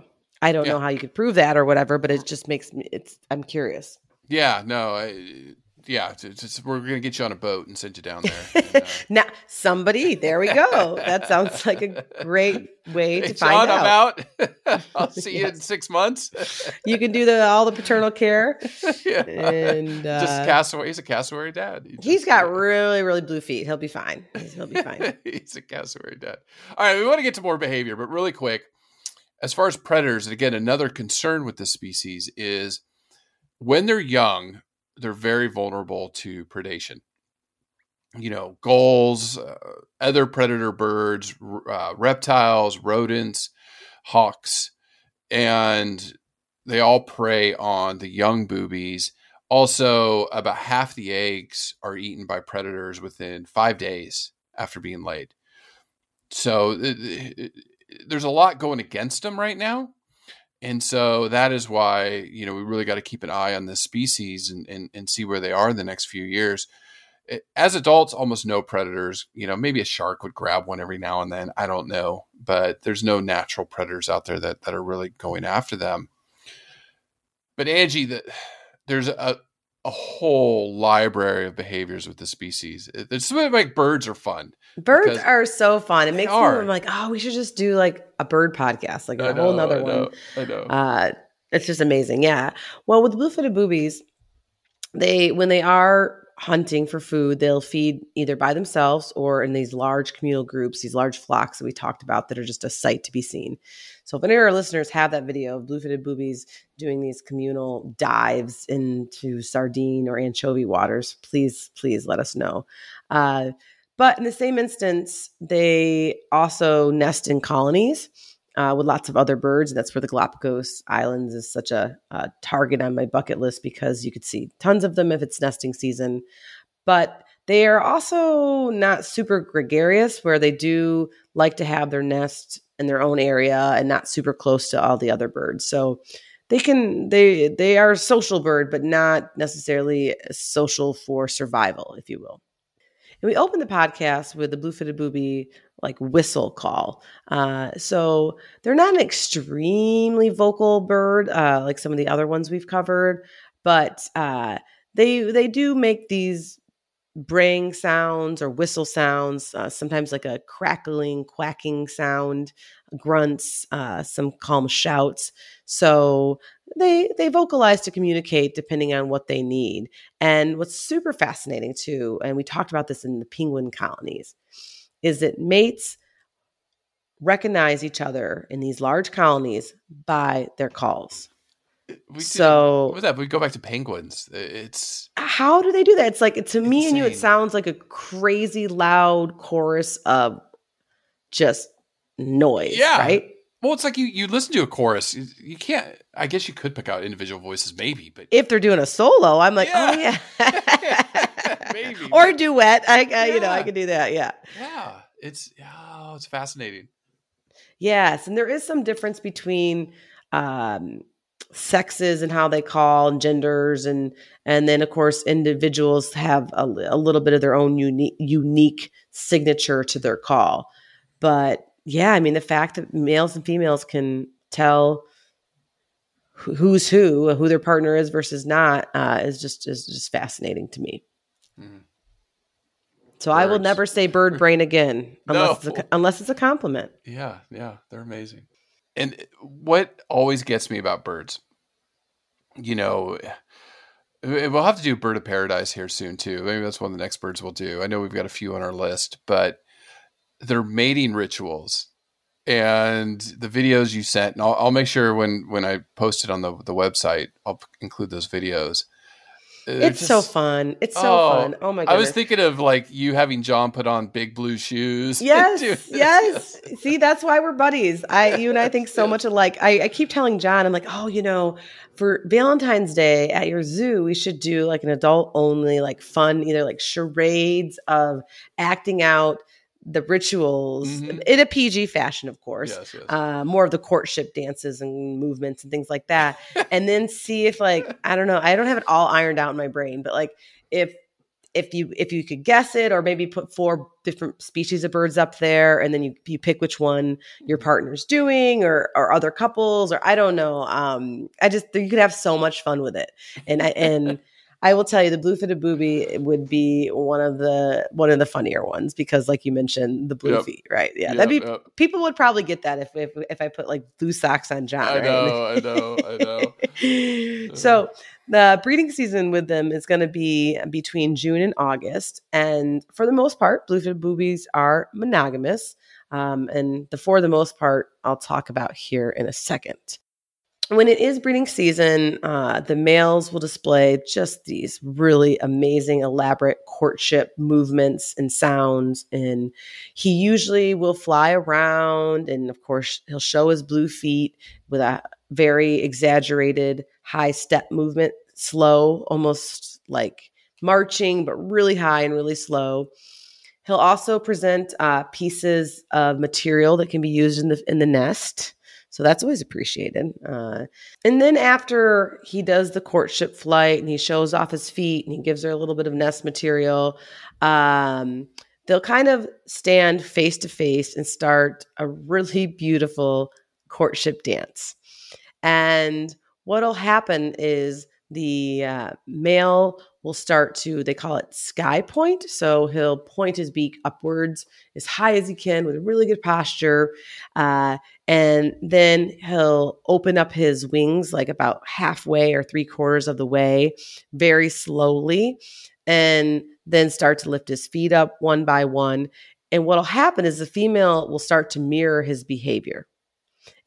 I don't Yeah. know how you could prove that or whatever, but it just makes me. It's. I'm curious. Yeah, no, I, yeah, it's, it's, we're gonna get you on a boat and send you down there. And, uh, now, somebody, there we go. That sounds like a great way to hey, find John, out. I'm out. I'll see you in six months. You can do the all the paternal care, yeah. and uh, just cassowary. He's a cassowary dad. He he's just- got really, really blue feet. He'll be fine. He'll be fine. he's a cassowary dad. All right, we want to get to more behavior, but really quick, as far as predators, and again, another concern with this species is when they're young, they're very vulnerable to predation. You know, gulls, uh, other predator birds, uh, reptiles, rodents, hawks, and they all prey on the young boobies. Also, about half the eggs are eaten by predators within five days after being laid. So it, it- there's a lot going against them right now. And so that is why, you know, we really got to keep an eye on this species and, and, and see where they are in the next few years. As adults, almost no predators. You know, maybe a shark would grab one every now and then. I don't know. But there's no natural predators out there that, that are really going after them. But Angie, the, there's a, a whole library of behaviors with the species. It's something like birds are fun. Birds are so fun. It makes me. I'm like, oh, we should just do like a bird podcast, like a whole know, nother I one. know, I know. Uh, it's just amazing. Yeah. Well, with blue-footed boobies, they when they are hunting for food, they'll feed either by themselves or in these large communal groups, these large flocks that we talked about that are just a sight to be seen. So if any of our listeners have that video of blue-footed boobies doing these communal dives into sardine or anchovy waters, please, please let us know. Uh, but in the same instance, they also nest in colonies uh, with lots of other birds. That's where the Galapagos Islands is such a, a target on my bucket list because you could see tons of them if it's nesting season. But they are also not super gregarious, where they do like to have their nest in their own area and not super close to all the other birds. So they can they they are a social bird, but not necessarily social for survival, if you will. And we opened the podcast with the blue-footed booby like whistle call. Uh, so they're not an extremely vocal bird uh, like some of the other ones we've covered, but uh, they they do make these braying sounds or whistle sounds. Uh, sometimes like a crackling, quacking sound, grunts. Uh, some calm shouts. So they they vocalize to communicate depending on what they need. And what's super fascinating too, and we talked about this in the penguin colonies, is that mates recognize each other in these large colonies by their calls. We did- So- with that, we go back to penguins. It's How do they do that? It's like to me and you, it sounds like a crazy loud chorus of just noise. Yeah. Right. Well, it's like you you listen to a chorus. You, you can't. I guess you could pick out individual voices, maybe, but If they're doing a solo, I'm like, oh Yeah. yeah. Maybe. or a duet. I, I you know, I Yeah. could do that. Yeah. yeah, it's oh, it's fascinating. Yes, and there is some difference between um, sexes and how they call and genders, and and then of course individuals have a, a little bit of their own unique unique signature to their call. But yeah, I mean the fact that males and females can tell who's who, who their partner is versus not, uh, is just is just fascinating to me. Mhm. So I will never say bird brain again unless it's a, unless it's a compliment. Yeah, yeah, they're amazing. And what always gets me about birds, you know, we'll have to do bird of paradise here soon too. Maybe that's one of the next birds we'll do. I know we've got a few on our list, but their mating rituals and the videos you sent, and I'll, I'll make sure when when I post it on the the website, I'll include those videos. They're It's so fun. It's so Oh, fun. Oh my god I was thinking of like you having John put on big blue shoes. Yes, yes. See, that's why we're buddies. I, you and I think so much alike. I, I keep telling John, I'm like, oh, you know, for Valentine's Day at your zoo, we should do like an adult only, like fun, either like charades of acting out the rituals Mhm. in a PG fashion, of course. Yes, yes. Uh, more of the courtship dances and movements and things like that, and then see if like I don't know, I don't have it all ironed out in my brain, but like if if you if you could guess it or maybe put four different species of birds up there and then you you pick which one your partner's doing or or other couples or I don't know um I just you could have so much fun with it and I and I will tell you, the blue-footed booby would be one of the one of the funnier ones because, like you mentioned, the blue Yep. feet, right? Yeah, Yep, that'd be yep. people would probably get that if if, if I put like blue socks on John. I right? know, I know, I know. so the breeding season with them is going to be between June and August, and for the most part, blue-footed boobies are monogamous. Um, and the for the most part, I'll talk about here in a second. When it is breeding season, uh, the males will display just these really amazing, elaborate courtship movements and sounds. And he usually will fly around, and of course, he'll show his blue feet with a very exaggerated high step movement, slow, almost like marching, but really high and really slow. He'll also present uh, pieces of material that can be used in the in the nest, so that's always appreciated. Uh, and then after he does the courtship flight and he shows off his feet and he gives her a little bit of nest material, um, they'll kind of stand face to face and start a really beautiful courtship dance. And what'll happen is the uh, male will start to they call it sky point. So he'll point his beak upwards as high as he can with a really good posture uh, and then he'll open up his wings like about halfway or three quarters of the way very slowly and then start to lift his feet up one by one. And what'll happen is the female will start to mirror his behavior.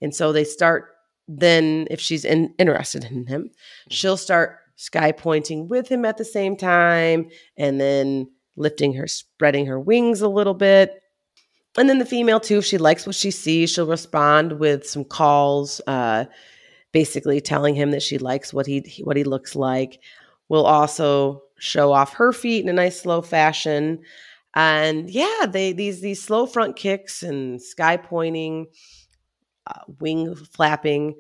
And so they start then if she's in, interested in him she'll start sky pointing with him at the same time and then lifting her spreading her wings a little bit. And then the female too if she likes what she sees she'll respond with some calls uh, basically telling him that she likes what he what he looks like. Will also show off her feet in a nice slow fashion. And yeah they these these slow front kicks and sky pointing uh, wing flapping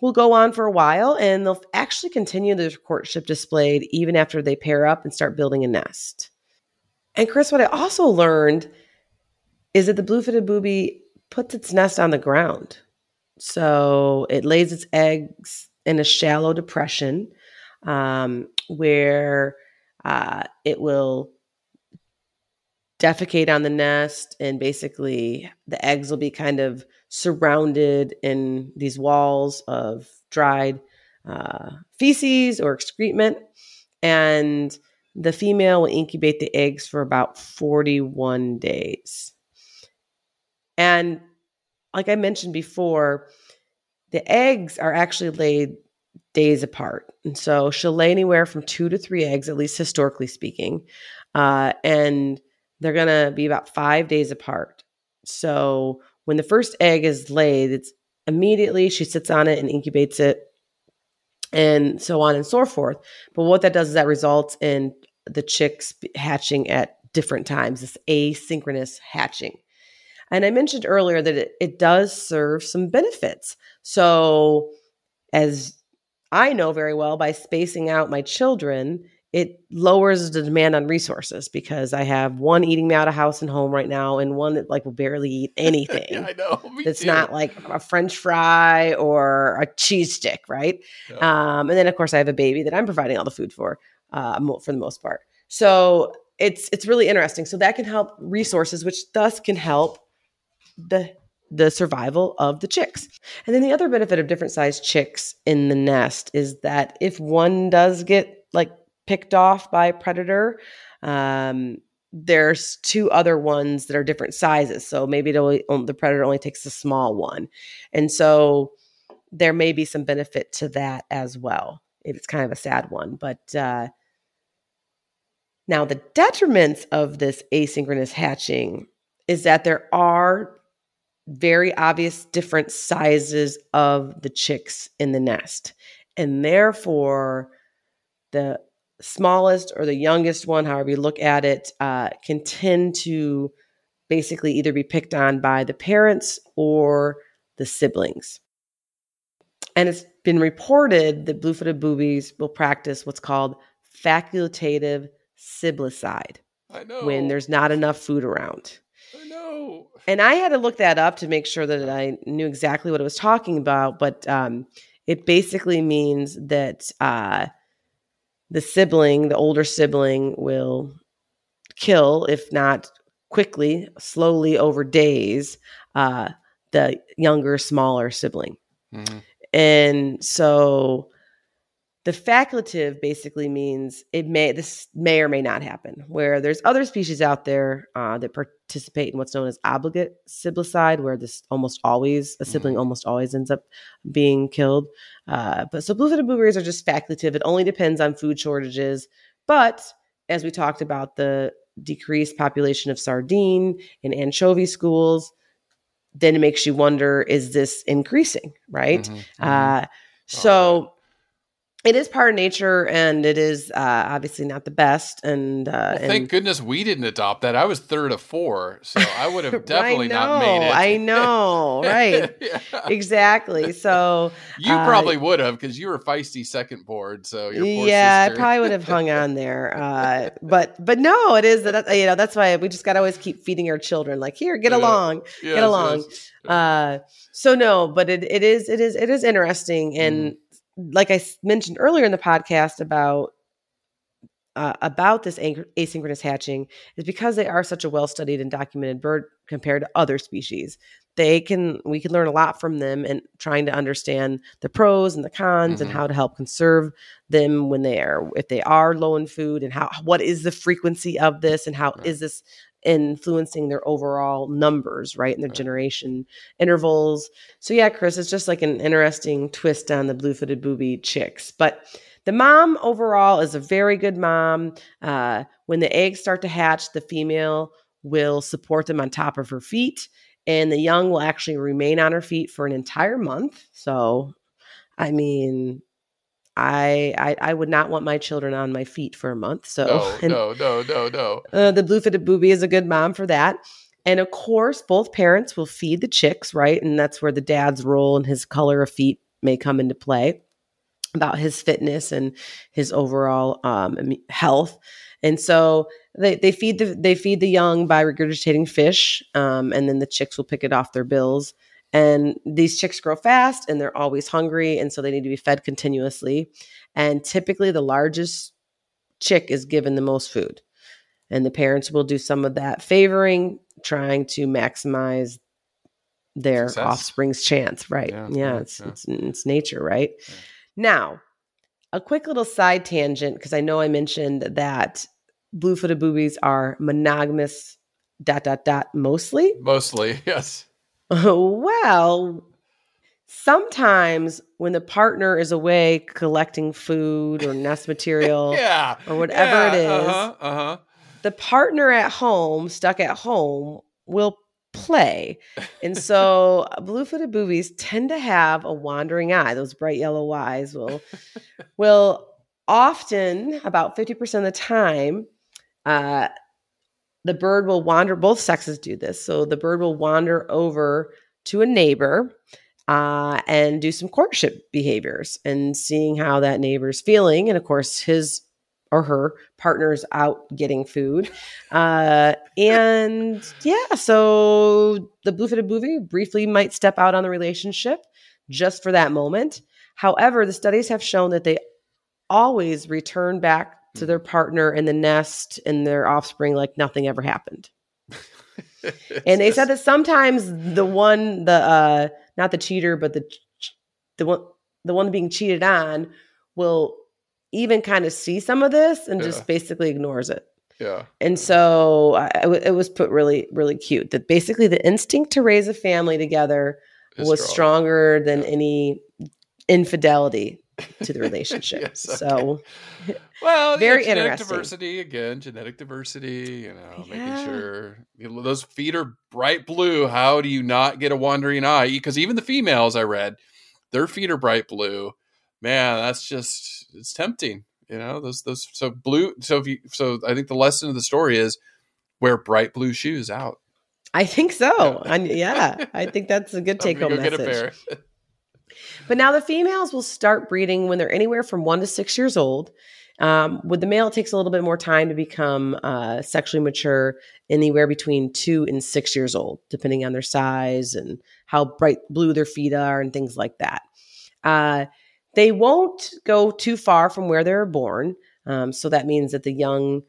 will go on for a while and they'll actually continue their courtship displayed even after they pair up and start building a nest. And Chris, what I also learned is that the blue-footed booby puts its nest on the ground. So it lays its eggs in a shallow depression um, where uh, it will defecate on the nest and basically the eggs will be kind of surrounded in these walls of dried uh, feces or excrement. And the female will incubate the eggs for about 41 days. And like i mentioned before the eggs are actually laid days apart. And so she'll lay anywhere from two to three eggs at least historically speaking uh, and they're going to be about five days apart. So when the first egg is laid, it's immediately she sits on it and incubates it, and so on and so forth. But what that does is that results in the chicks hatching at different times, this asynchronous hatching. And I mentioned earlier that it, it does serve some benefits. So, as I know very well, by spacing out my children, it lowers the demand on resources because I have one eating me out of house and home right now, and one that like will barely eat anything. yeah, I know. Too. not like a French fry or a cheese stick, right? Yeah. Um, and then of course I have a baby that I'm providing all the food for, uh, for the most part. So it's it's really interesting. So that can help resources, which thus can help the the survival of the chicks. And then the other benefit of different sized chicks in the nest is that if one does get like picked off by predator, um, there's two other ones that are different sizes. So maybe the predator only takes the small one. And so there may be some benefit to that as well. It's kind of a sad one, but uh, now the detriments of this asynchronous hatching is that there are very obvious different sizes of the chicks in the nest. And therefore, the smallest or the youngest one, however you look at it, uh, can tend to basically either be picked on by the parents or the siblings. And it's been reported that blue footed boobies will practice what's called facultative siblicide I know. when there's not enough food around. I know. And I had to look that up to make sure that I knew exactly what it was talking about. But um, it basically means that uh, the sibling, the older sibling, will kill, if not quickly, slowly over days, uh, the younger, smaller sibling. Mm-hmm. And so the facultative basically means it may this may or may not happen. Where there's other species out there uh, that participate in what's known as obligate siblicide, where this almost always a sibling Mhm. almost always ends up being killed. Uh, but so blue-footed boobies are just facultative. It only depends on food shortages. But as we talked about, the decreased population of sardine and anchovy schools, then it makes you wonder: Is this increasing? Right? Mhm. Uh, so it is part of nature, and it is uh, obviously not the best. And, uh, Well, and thank goodness we didn't adopt that. I was third of four, so I would have definitely I not made know, it. I know, right? Yeah. exactly. So You uh, probably would have because you were feisty second board. So your poor yeah, I probably would have hung on there. Uh, but but no, it is that you know that's why we just got to always keep feeding our children like here, get Yeah. along. Yes, along. Uh, so no, but it, it is it is it is interesting, and like I mentioned earlier in the podcast about uh, about this asynchronous hatching is because they are such a well studied and documented bird compared to other species. They can we can learn a lot from them and trying to understand the pros and the cons and Mhm. how to help conserve them when they are if they are low in food and how what is the frequency of this and how is Right. this influencing their overall numbers right and their generation intervals. So yeah chris it's just like an interesting twist on the blue-footed booby chicks. But the mom overall is a very good mom. Uh, when the eggs start to hatch the female will support them on top of her feet and the young will actually remain on her feet for an entire month. So i mean I, I I would not want my children on my feet for a month. So No, and- no, no, no, no. uh, the blue-footed booby is a good mom for that. And of course, both parents will feed the chicks, right? And that's where the dad's role and his color of feet may come into play about his fitness and his overall um, health. And so they, they feed the they feed the young by regurgitating fish, um, and then the chicks will pick it off their bills. And these chicks grow fast and they're always hungry, and so they need to be fed continuously. And typically, the largest chick is given the most food and the parents will do some of that favoring trying to maximize their Success. offspring's chance right Yeah, yeah, it's, yeah. it's it's nature right Yeah. now a quick little side tangent because i know i mentioned that blue-footed boobies are monogamous dot dot dot mostly Mostly, yes. well sometimes when the partner is away collecting food or nest material yeah. or whatever it is Uh-huh, uh-huh. the partner at home, stuck at home, will play. And so blue footed boobies tend to have a wandering eye. Those bright yellow eyes will will often, about 50% of the time, uh, the bird will wander, both sexes do this. So the bird will wander over to a neighbor uh, and do some courtship behaviors and seeing how that neighbor's feeling. And of course, his or her partner's out getting food. Uh, and yeah, so the blue footed booby briefly might step out on the relationship just for that moment. However, the studies have shown that they always return back to their partner in the nest and their offspring like nothing ever happened. And they said that sometimes the one, the uh, not the cheater, but the the one, the one being cheated on, will even kind of see some of this and Yeah. just basically ignores it. yeah. And so I, it was put really, really cute that basically the instinct to raise a family together It's was strong. stronger than Yeah. any infidelity to the relationship. Yes, okay. So Well, Very yeah, genetic interesting. diversity again, genetic diversity. You know, Yeah. making sure you know, those feet are bright blue. How do you not get a wandering eye? Because even the females I read, their feet are bright blue. Man, that's just it's tempting. You know, those those so blue. So if you so, I think the lesson of the story is wear bright blue shoes out. I think so. Yeah. And yeah, I think that's a good take home go get a message. But now the females will start breeding when they're anywhere from one to six years old. Um, with the male, it takes a little bit more time to become uh, sexually mature, anywhere between two and six years old, depending on their size and how bright blue their feet are and things like that. Uh, they won't go too far from where they're born, Um, so that means that the young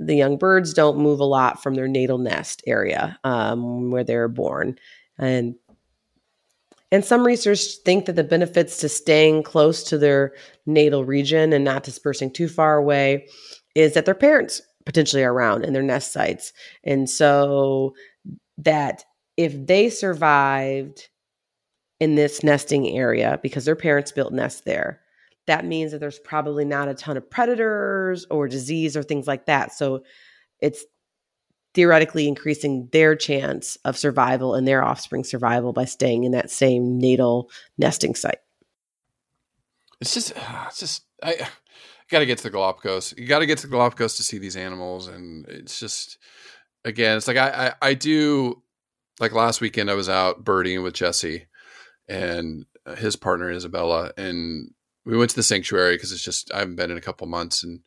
the young birds don't move a lot from their natal nest area um, where they're born, and and some researchers think that the benefits to staying close to their natal region and not dispersing too far away is that their parents potentially are around in their nest sites. And so that if they survived in this nesting area because their parents built nests there, that means that there's probably not a ton of predators or disease or things like that. So it's theoretically increasing their chance of survival and their offspring survival by staying in that same natal nesting site. It's just, ah, it's just, I got to get to the Galapagos. You got to get to the Galapagos to see these animals, and it's just, again, it's like I, I, I do. Like last weekend, I was out birding with Jesse and his partner Isabella, and we went to the sanctuary because it's just I haven't been in a couple months, and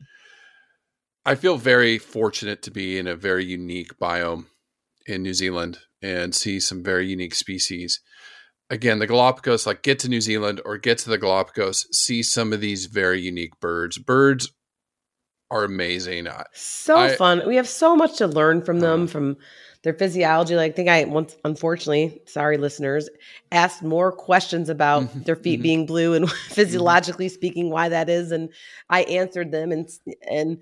I feel very fortunate to be in a very unique biome in New Zealand and see some very unique species. Again, the Galapagos, like get to New Zealand or get to the Galapagos, see some of these very unique birds. Birds are amazing. So I, fun. We have so much to learn from them, uh, from their physiology. Like I think I once, unfortunately, sorry listeners, asked more questions about mm-hmm, their feet mm-hmm. being blue and physiologically mm-hmm. speaking why that is, and I answered them and and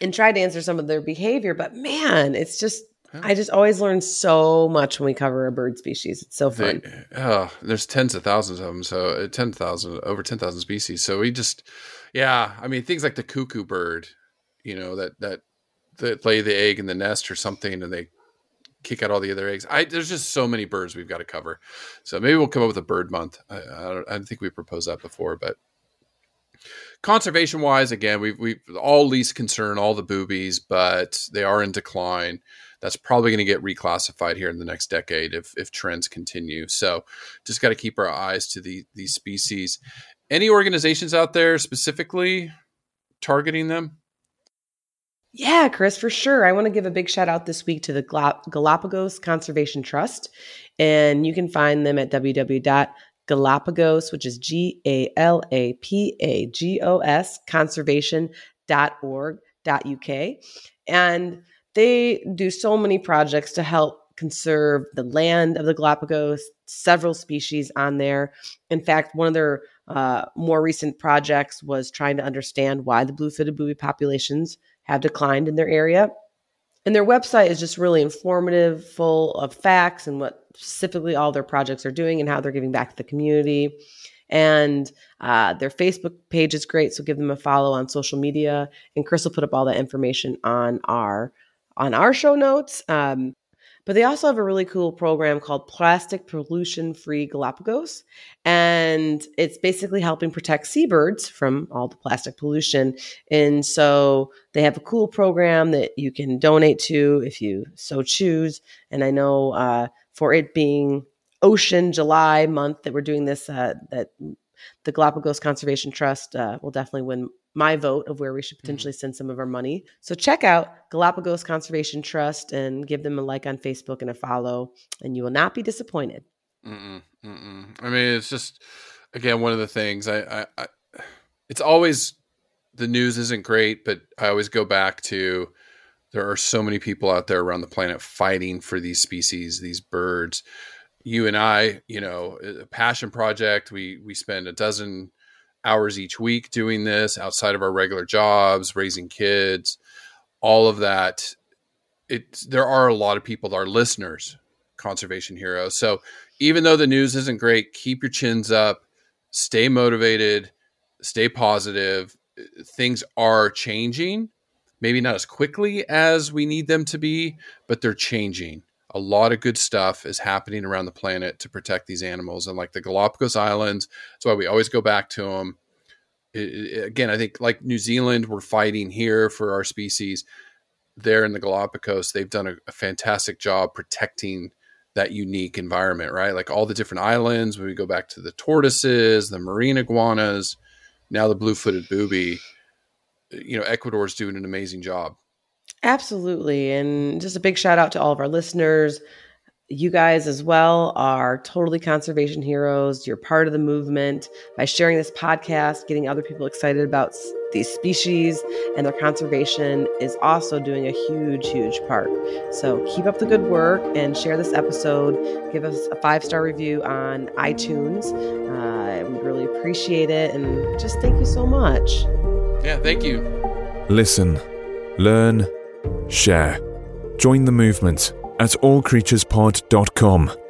and try to answer some of their behavior. But man, it's just I just always learn so much when we cover a bird species. It's so fun. They, oh, there's tens of thousands of them. So uh, 10,000, over 10,000 species. So we just, yeah, I mean, things like the cuckoo bird, you know, that, that, that lay the egg in the nest or something and they kick out all the other eggs. I, there's just so many birds we've got to cover. So maybe we'll come up with a bird month. I, I, don't, I think we proposed that before, but conservation wise, again, we've, we've all least concern, all the boobies, but they are in decline. That's probably going to get reclassified here in the next decade if, if trends continue. So just got to keep our eyes to the, these species. Any organizations out there specifically targeting them? Yeah, Chris, for sure. I want to give a big shout out this week to the Galapagos Conservation Trust. And you can find them at www Galapagos, which is G A L A P A G O S, conservation.org.uk. And they do so many projects to help conserve the land of the Galapagos, several species on there. In fact, one of their uh, more recent projects was trying to understand why the blue footed booby populations have declined in their area. And their website is just really informative, full of facts and what specifically all their projects are doing and how they're giving back to the community. And uh, their Facebook page is great, so give them a follow on social media. And Chris will put up all that information on our on our show notes. Um, but they also have a really cool program called Plastic Pollution Free Galapagos. And it's basically helping protect seabirds from all the plastic pollution. And so they have a cool program that you can donate to if you so choose. And I know uh, for it being Ocean July month that we're doing this, uh, that the Galapagos Conservation Trust uh, will definitely win my vote of where we should mm-hmm. potentially send some of our money. So check out Galapagos Conservation Trust and give them a like on Facebook and a follow, and you will not be disappointed. Mm-mm, mm-mm. I mean, it's just again one of the things I, I, I, it's always the news isn't great, but I always go back to there are so many people out there around the planet fighting for these species, these birds. You and I, you know, a passion project. We we spend a dozen hours each week doing this outside of our regular jobs, raising kids, all of that. It there are a lot of people, that are listeners, conservation heroes. So even though the news isn't great, keep your chins up, stay motivated, stay positive. Things are changing, maybe not as quickly as we need them to be, but they're changing a lot of good stuff is happening around the planet to protect these animals. And like the Galapagos Islands, that's why we always go back to them. It, it, again, I think like New Zealand, we're fighting here for our species. There in the Galapagos, they've done a, a fantastic job protecting that unique environment, right? Like all the different islands, when we go back to the tortoises, the marine iguanas, now the blue footed booby, you know, Ecuador's doing an amazing job. Absolutely. And just a big shout out to all of our listeners. you guys as well are totally conservation heroes. You're part of the movement by sharing this podcast, getting other people excited about these species and their conservation is also doing a huge, huge part. So keep up the good work and share this episode. Give us a five star review on iTunes. Uh, we really appreciate it. And just thank you so much. Yeah, thank you. Listen, learn, share. Join the movement at allcreaturespod.com.